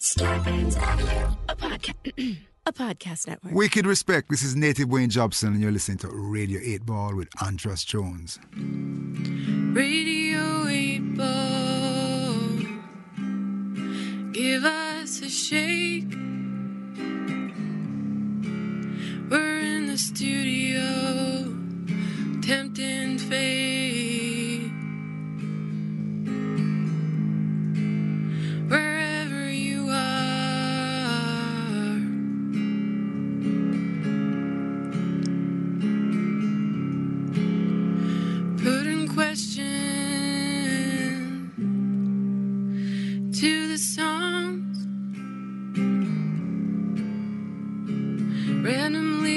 Scarpins Avenue, a podcast, a podcast network. Wicked respect. This is Native Wayne Jobson, and you're listening to Radio 8 Ball with Andras Jones. Radio 8 Ball. Give us a shake. We're in the studio, tempting fate.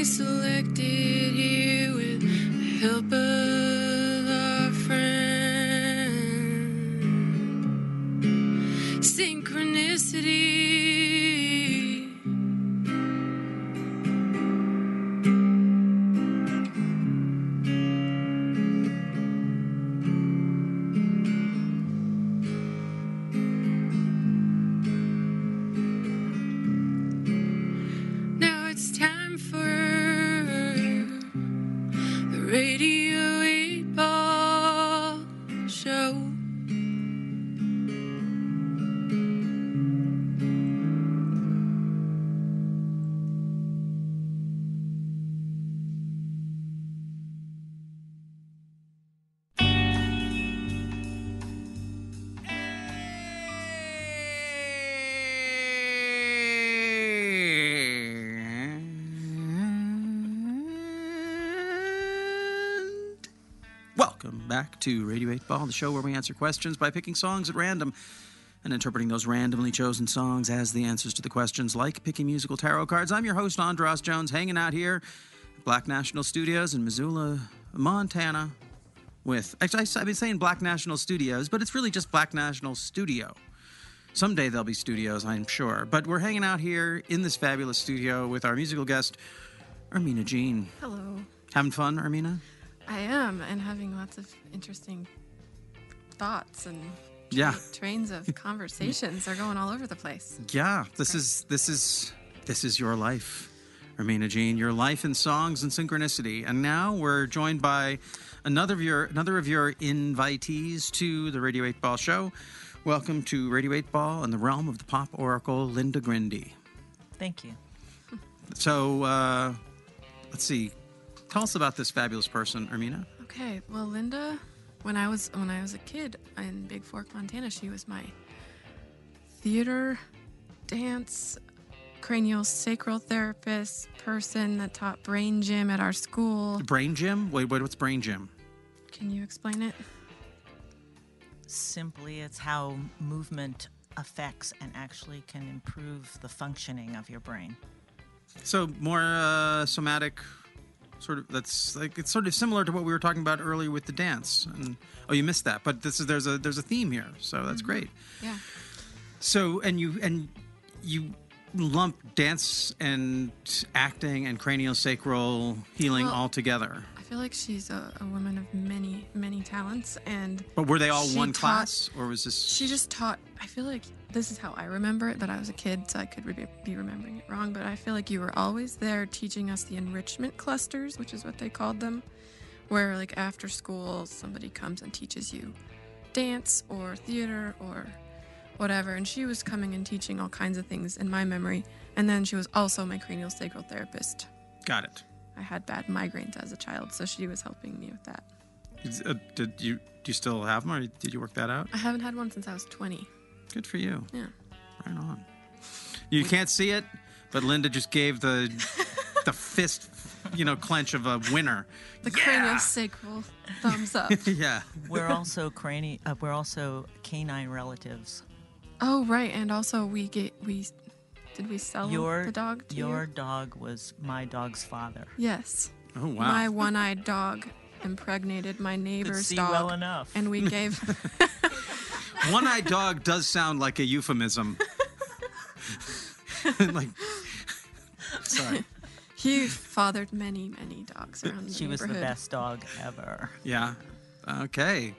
Selected here with the help of back to Radio 8 Ball, the show where we answer questions by picking songs at random and interpreting those randomly chosen songs as the answers to the questions, like picking musical tarot cards. I'm your host, Andras Jones, hanging out here at Black National Studios in Missoula, Montana, with. Actually, I've been saying Black National Studios, but it's really just Black National Studio. Someday there'll be studios, I'm sure. But we're hanging out here in this fabulous studio with our musical guest, Ermina Jean. Hello. Having fun, Ermina? I am, and having lots of interesting thoughts and Yeah. trains of conversations are going all over the place. Yeah, this is this is this is your life, Ermina Jean. Your life in songs and synchronicity. And now we're joined by another of your another of your invitees to the Radio 8 Ball show. Welcome to Radio 8 Ball and the realm of the pop oracle, Linda Grindy. Thank you. So uh, let's see. Tell us about this fabulous person, Ermina. Okay, well, Linda, when I was when I was a kid in Bigfork, Montana, she was my theater, dance, cranial sacral therapist person that taught brain gym at our school. Brain Gym? Wait, wait, what's Brain Gym? Can you explain it? Simply, it's how movement affects and actually can improve the functioning of your brain. So more uh, somatic, sort of. That's like it's sort of similar to what we were talking about earlier with the dance. And oh, you missed that, but this is there's a there's a theme here, so that's mm-hmm. great. Yeah. So and you and you lump dance and acting and craniosacral healing Well- all together. I feel like she's a, a woman of many, many talents, and But were they all one taught- class, or was this? She just taught. I feel like this is how I remember it, but I was a kid, so I could re- be remembering it wrong. But I feel like you were always there teaching us the enrichment clusters, which is what they called them, where like after school somebody comes and teaches you dance or theater or whatever. And she was coming and teaching all kinds of things in my memory. And then she was also my cranial sacral therapist. got it. I had bad migraines as a child, so she was helping me with that. Is- uh, did you do you still have them, or did you work that out? I haven't had one since I was 20. Good for you. Yeah. Right on. You can't see it, but Linda just gave the the fist, you know, clench of a winner. The cranial sacral thumbs up. Yeah. We're also crani- uh, We're also canine relatives. Oh right, and also we get we did we sell Your the dog to your you? dog was my dog's father. Yes. Oh wow. My one-eyed dog impregnated my Could neighbor's see dog. well enough. And we gave One-eyed dog does sound like a euphemism. like, sorry. he fathered many, many dogs around the she was the neighborhood. best dog ever. Yeah. Okay.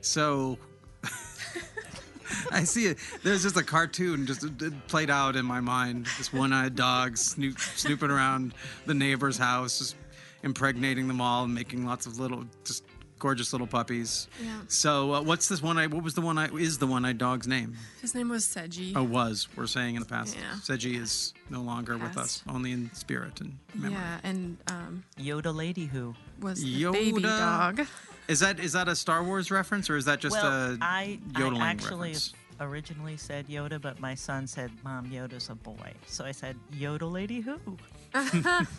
So, I see it. There's just a cartoon just uh, played out in my mind. This one-eyed dog snoop, snooping around the neighbor's house, just impregnating them all and making lots of little, just gorgeous little puppies. Yeah. So, uh, what's this one? Eye? What was the one? Eye, is the one-eyed dog's name? His name was Seji. Oh, was we're saying in the past. Yeah. Seji is no longer with us, only in spirit and memory. yeah, and um, Yoda Lady Who. was the baby dog. Is that is that a Star Wars reference or is that just well, a I, I yodeling actually reference? Originally said Yoda, but my son said, Mom, Yoda's a boy. So I said, Yoda Lady Who.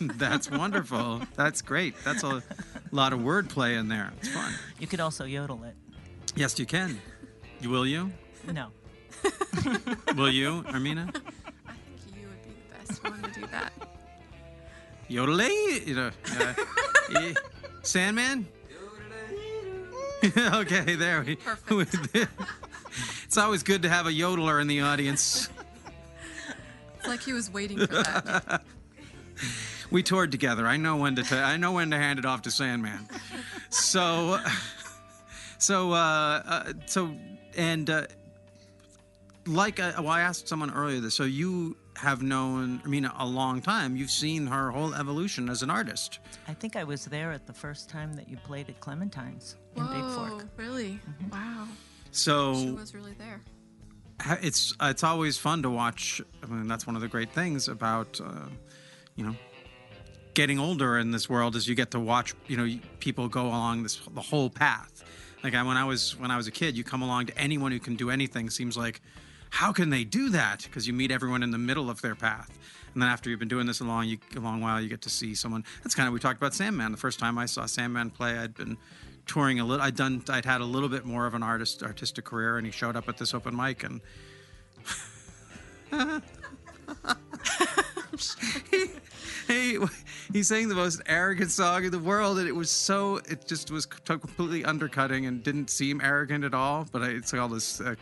That's wonderful. That's great. That's a lot of wordplay in there. It's fun. You could also yodel it. Yes, you can. Will you? No. Will you, Ermina? I think you would be the best one to do that. Yodelay? You know, uh, eh, Sandman? okay, there. we- it's always good to have a yodeler in the audience. It's like he was waiting for that. We toured together. I know when to. ta- I know when to hand it off to Sandman. So, so, uh, uh, so, and uh, like, uh, well, I asked someone earlier this. So you have known, I mean, a long time. You've seen her whole evolution as an artist. I think I was there at the first time that you played at Clementine's in Big Whoa, Fork. really? Wow. She So was really there. it's it's always fun to watch. I mean, that's one of the great things about, uh, you know. Getting older in this world is you get to watch, you know, people go along this the whole path. Like I, when I was when I was a kid, you come along to anyone who can do anything. Seems like, how can they do that? Because you meet everyone in the middle of their path, and then after you've been doing this a long you, a long while, you get to see someone. That's kind of we talked about Sandman. The first time I saw Sandman play, I'd been touring a little. I'd done. I'd had a little bit more of an artist artistic career, and he showed up at this open mic, and he, he, he sang the most arrogant song in the world, and it was so it just was completely undercutting and didn't seem arrogant at all. But I, it's all this uh,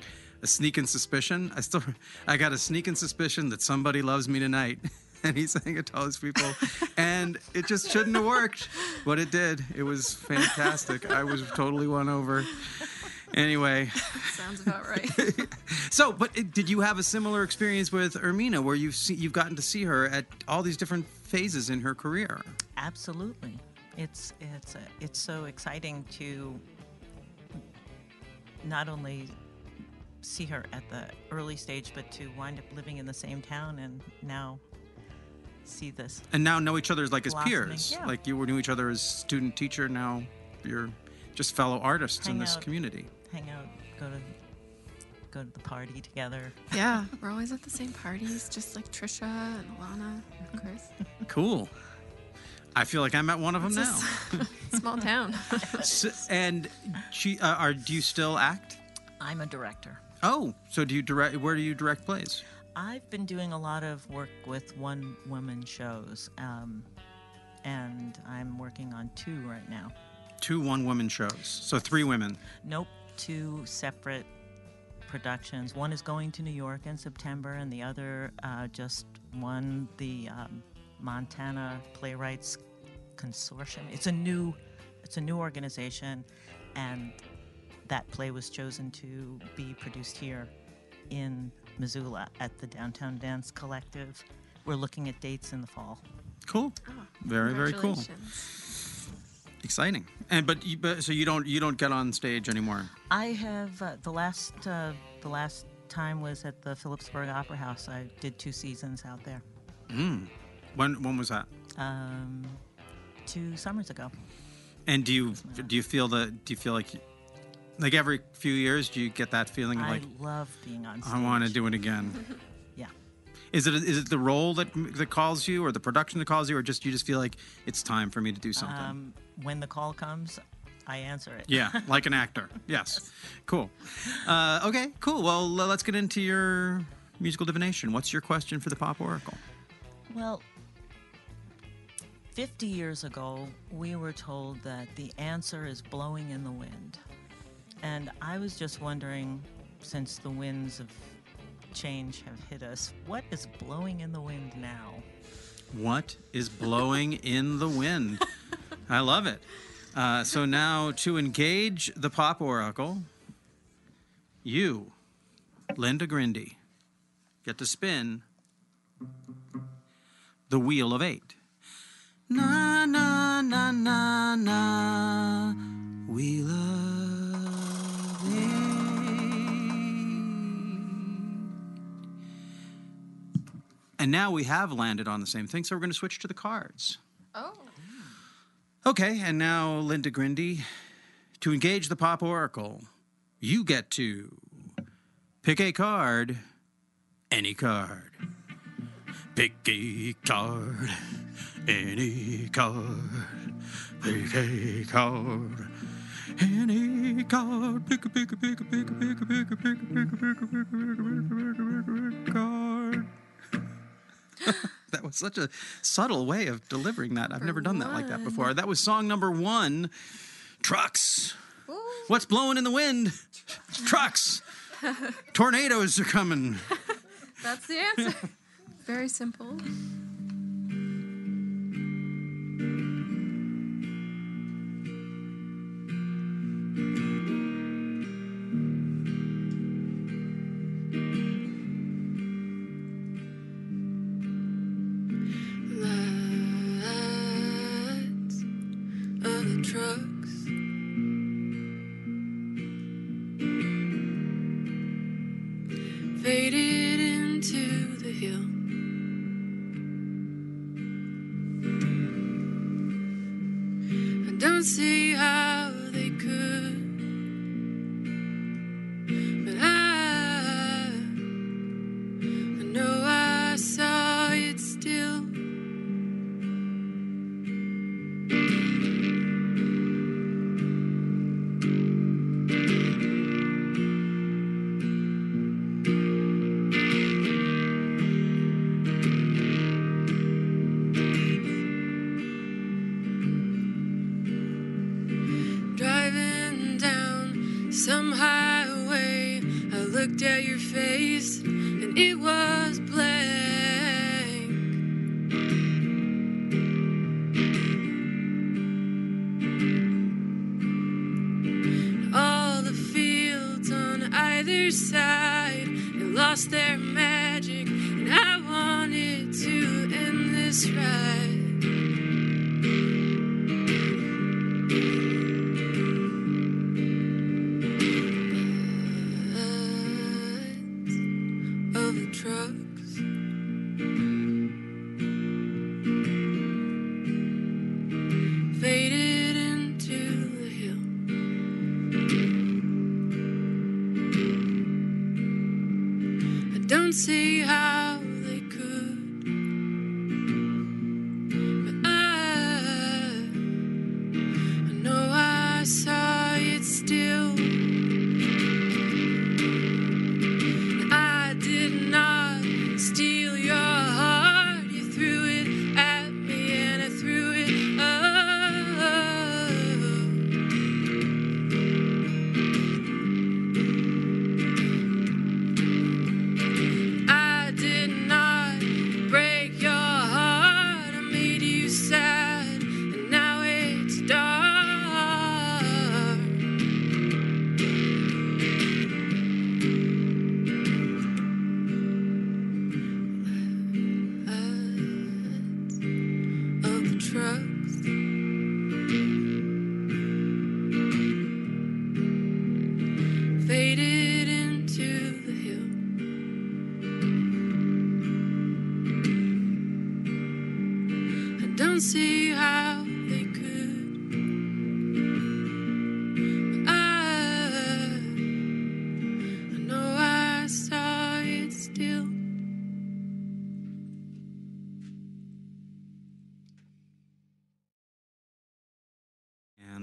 a sneaking suspicion. I still I got a sneaking suspicion that somebody loves me tonight. And he sang it to all these people, and it just shouldn't have worked, but it did. It was fantastic. I was totally won over. Anyway, Sounds about right. so, but it, did you have a similar experience with Ermina, where you've see, you've gotten to see her at all these different phases in her career? Absolutely. It's it's uh, it's so exciting to not only see her at the early stage, but to wind up living in the same town and now see this. And now know each other as like as peers. yeah. Like you were knew each other as student teacher. Now you're just fellow artists in this out. community. Hang out, go to go to the party together. yeah, we're always at the same parties, just like Trisha and Alana and Chris. Cool. I feel like I'm at one of them It's now. small town. S- and she, uh, are do you still act? I'm a director. Oh, so do you direct? Where do you direct plays? I've been doing a lot of work with one woman shows, um, and I'm working on two right now. Two one woman shows. So three women. Nope, two separate productions. One is going to New York in September, and the other uh, just won the um, Montana Playwrights Consortium. It's a new, it's a new organization, and that play was chosen to be produced here in Missoula at the Downtown Dance Collective. We're looking at dates in the fall. Cool. very very cool. Exciting. And but you, but so you don't you don't get on stage anymore. I have uh, the last uh, the last time was at the Philipsburg Opera House. I did two seasons out there, Mm. When when was that? um, two summers ago. And do you do you feel the do you feel like like every few years do you get that feeling of I like love being on stage. I want to do it again? Yeah, Is it is it the role that that calls you or the production that calls you or just you just feel like it's time for me to do something? um, when the call comes, I answer it. Yeah, like an actor. Yes. Cool. Uh, okay, cool. Well, let's get into your musical divination. What's your question for the Pop Oracle? Well, 50 years ago, we were told that the answer is blowing in the wind. And I was just wondering, since the winds of change have hit us, what is blowing in the wind now? What is blowing in the wind? I love it. Uh, so now to engage the Pop Oracle, you Linda Grindy get to spin the Wheel of Eight. Na na na na na. Wheel of And now we have landed on the same thing, so we're going to switch to the cards. Oh. Okay, and now Linda Grindy, to engage the Pop Oracle, you get to pick a card, any card. Pick a card, any card. Pick a card, any card. Pick a, pick a, pick a, pick a, pick a, pick a, pick a, pick a, pick a, pick a, pick a, pick a, pick a, pick a card. that was such a subtle way of delivering that. I've never done that like that before. That was song number one Trucks. What's blowing in the wind? Trucks. Tornadoes are coming. That's the answer. Very simple. On either side they lost their magic, and I wanted to end this ride.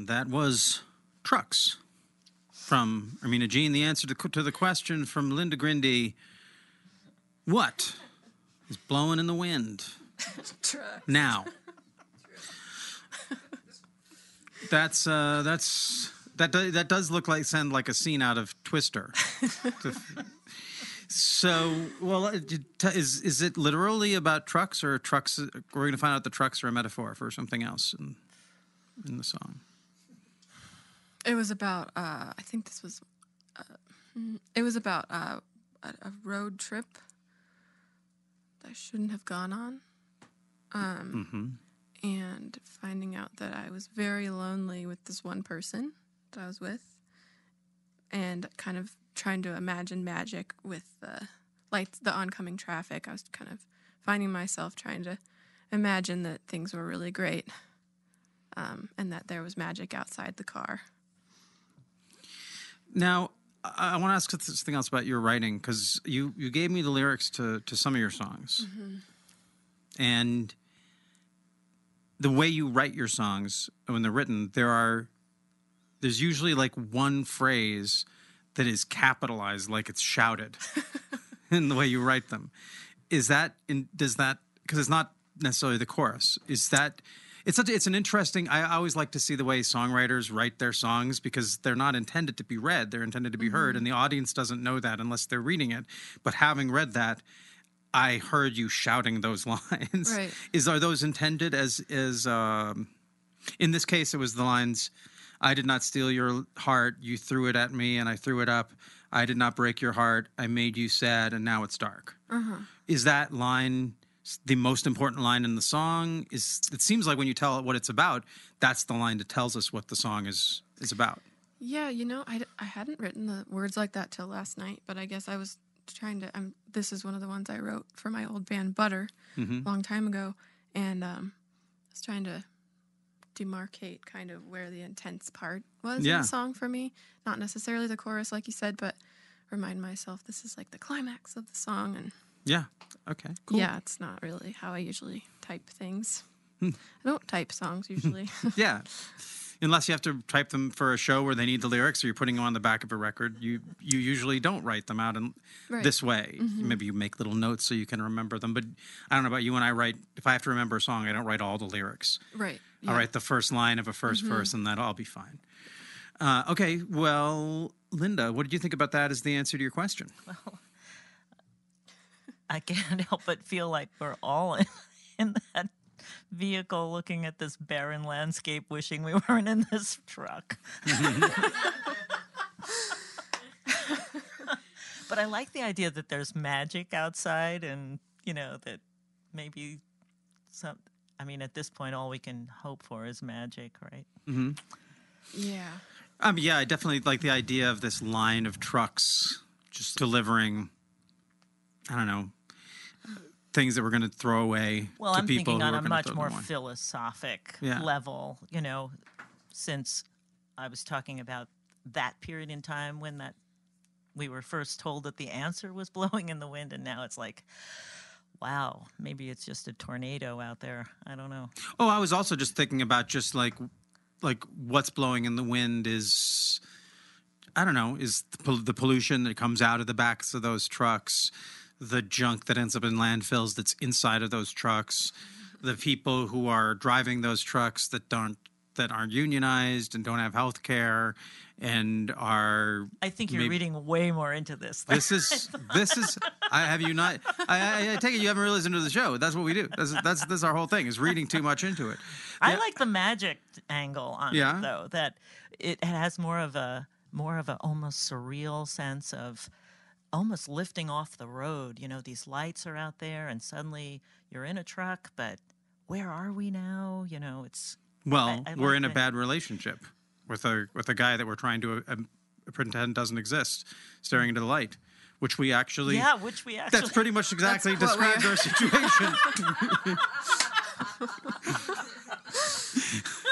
And that was Trucks from Ermina Jean. The answer to, to the question from Linda Grindy What is blowing in the wind? trucks. Now. That's uh, that's that do, that does look like sound like a scene out of Twister. so, well, uh, is is it literally about trucks or trucks? We're going to find out the trucks are a metaphor for something else in, in the song. It was about. Uh, I think this was. Uh, mm, it was about uh, a, a road trip that I shouldn't have gone on. Um, hmm and finding out that I was very lonely with this one person that I was with, and kind of trying to imagine magic with the lights, the oncoming traffic. I was kind of finding myself trying to imagine that things were really great, um, and that there was magic outside the car. Now, I, I want to ask something else about your writing because you you gave me the lyrics to to some of your songs, mm-hmm. and the way you write your songs when they're written, there are there's usually like one phrase that is capitalized, like it's shouted, in the way you write them. Is that in, does that because it's not necessarily the chorus? Is that it's such, it's an interesting. I always like to see the way songwriters write their songs because they're not intended to be read; they're intended to be heard, and the audience doesn't know that unless they're reading it. But having read that, I heard you shouting those lines. Right. Is are those intended as as um, in this case? It was the lines. I did not steal your heart. You threw it at me, and I threw it up. I did not break your heart. I made you sad, and now it's dark. Is that line the most important line in the song? Is it seems like when you tell it what it's about, that's the line that tells us what the song is is about. Yeah, you know, i, I hadn't written the words like that till last night, but I guess I was trying to. I'm, this is one of the ones I wrote for my old band Butter Mm-hmm. a long time ago, and um, I was trying to demarcate kind of where the intense part was in the song for me. Not necessarily the chorus, like you said, but remind myself this is like the climax of the song. And Yeah. Okay. Cool. yeah, it's not really how I usually type things. Hmm. I don't type songs usually. Yeah. Unless you have to type them for a show where they need the lyrics or you're putting them on the back of a record, you you usually don't write them out in Right. this way. Maybe you make little notes so you can remember them. But I don't know about you when I write if I have to remember a song, I don't write all the lyrics. right. I'll write the first line of a 1st verse and that'll all be fine. Uh, okay, well, Linda, what did you think about that as the answer to your question? I can't help but feel like we're all in, in that vehicle looking at this barren landscape, wishing we weren't in this truck. but I like the idea that there's magic outside and, you know, that maybe some. I mean, at this point, all we can hope for is magic, right? Yeah. Um, yeah, I definitely like the idea of this line of trucks just delivering, I don't know, things that we're going to throw away Well, to I'm people thinking on a much more philosophic Yeah. level, you know, since I was talking about that period in time when that we were first told that the answer was blowing in the wind, and now it's like, wow, maybe it's just a tornado out there. I don't know. Oh, I was also just thinking about just like like what's blowing in the wind is I don't know, is the, the pollution that comes out of the backs of those trucks, the junk that ends up in landfills that's inside of those trucks, the people who are driving those trucks that don't that aren't unionized and don't have health care and are I think you're maybe- reading way more into this. than this is this is I have you not I, I, I take it you haven't really listened to the show. That's what we do. That's that's that's our whole thing is reading too much into it. I Yeah. like the magic angle on Yeah? it though. That it has more of a more of a almost surreal sense of almost lifting off the road. You know, these lights are out there and suddenly you're in a truck, but where are we now? You know, it's Well, I- I we're like in a that. bad relationship with a with a guy that we're trying to uh, pretend doesn't exist, staring into the light, which we actually. yeah, which we actually That's pretty much exactly That's what we describes our situation.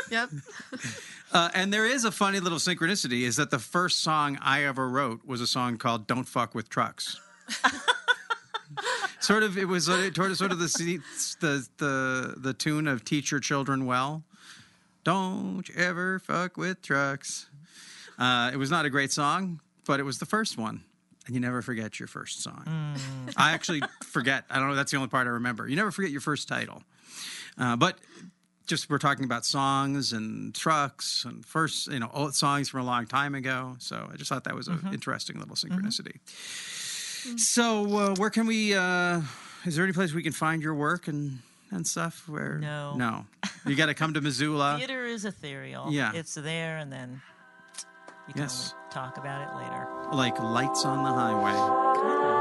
Yep. Uh, and there is a funny little synchronicity: is that the first song I ever wrote was a song called "Don't Fuck with Trucks." sort of, it was uh, sort of sort of the the the the tune of "Teach Your Children Well." Don't you ever fuck with trucks. Uh, it was not a great song, but it was the first one. And you never forget your first song. I actually forget. I don't know. That's the only part I remember. You never forget your first title. Uh, but just we're talking about songs and trucks and first, you know, old songs from a long time ago. So I just thought that was an interesting little synchronicity. So uh, where can we? Uh, is there any place we can find your work and and stuff? Where No. no, you got to come to Missoula. theater is ethereal. Yeah. It's there and then you can Yes. talk about it later. like lights on the highway.